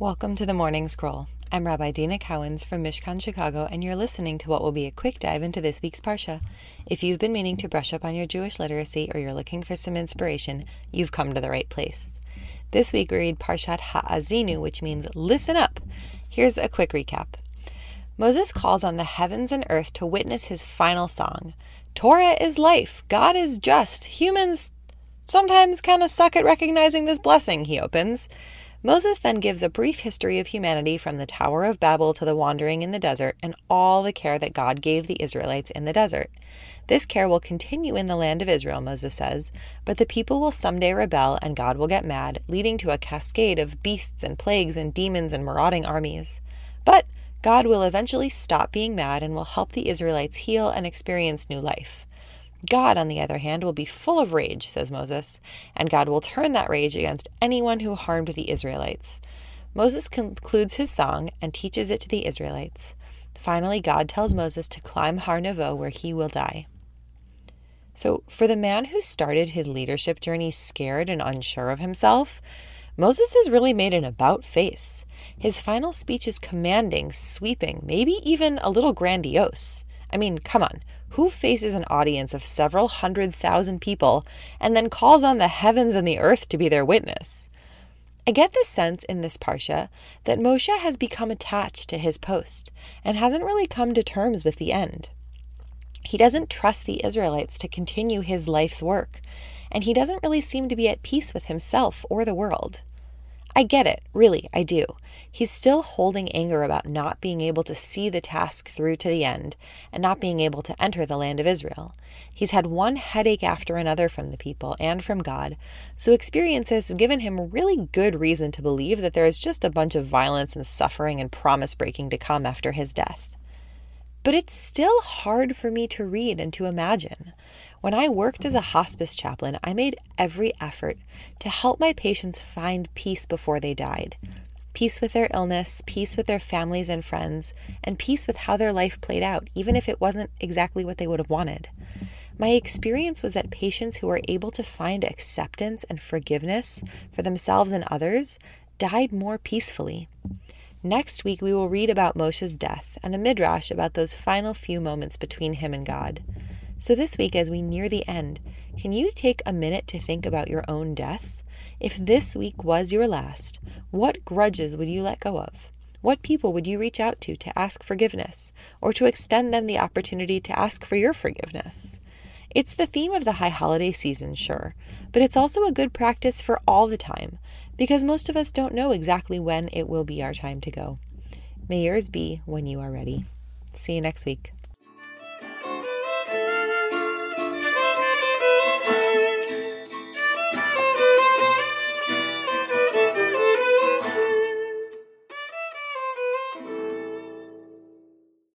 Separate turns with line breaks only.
Welcome to the Morning Scroll. I'm Rabbi Deena Cowans from Mishkan, Chicago, and you're listening to what will be a quick dive into this week's Parsha. If you've been meaning to brush up on your Jewish literacy or you're looking for some inspiration, you've come to the right place. This week we read Parshat Ha'azinu, which means listen up. Here's a quick recap. Moses calls on the heavens and earth to witness his final song. Torah is life. God is just. Humans sometimes kind of suck at recognizing this blessing, he opens. Moses then gives a brief history of humanity from the Tower of Babel to the wandering in the desert and all the care that God gave the Israelites in the desert. This care will continue in the land of Israel, Moses says, but the people will someday rebel and God will get mad, leading to a cascade of beasts and plagues and demons and marauding armies. But God will eventually stop being mad and will help the Israelites heal and experience new life. God, on the other hand, will be full of rage, says Moses, and God will turn that rage against anyone who harmed the Israelites. Moses concludes his song and teaches it to the Israelites. Finally, God tells Moses to climb Har Nevo, where he will die. So, for the man who started his leadership journey scared and unsure of himself, Moses has really made an about face. His final speech is commanding, sweeping, maybe even a little grandiose. I mean, come on, who faces an audience of several hundred thousand people and then calls on the heavens and the earth to be their witness? I get the sense in this Parsha that Moshe has become attached to his post and hasn't really come to terms with the end. He doesn't trust the Israelites to continue his life's work, and he doesn't really seem to be at peace with himself or the world. I get it, really, I do. He's still holding anger about not being able to see the task through to the end and not being able to enter the land of Israel. He's had one headache after another from the people and from God, so experience has given him really good reason to believe that there is just a bunch of violence and suffering and promise breaking to come after his death. But it's still hard for me to read and to imagine. When I worked as a hospice chaplain, I made every effort to help my patients find peace before they died peace with their illness, peace with their families and friends, and peace with how their life played out, even if it wasn't exactly what they would have wanted. My experience was that patients who were able to find acceptance and forgiveness for themselves and others died more peacefully. Next week, we will read about Moshe's death and a midrash about those final few moments between him and God. So, this week, as we near the end, can you take a minute to think about your own death? If this week was your last, what grudges would you let go of? What people would you reach out to to ask forgiveness or to extend them the opportunity to ask for your forgiveness? It's the theme of the high holiday season, sure, but it's also a good practice for all the time because most of us don't know exactly when it will be our time to go. May yours be when you are ready. See you next week.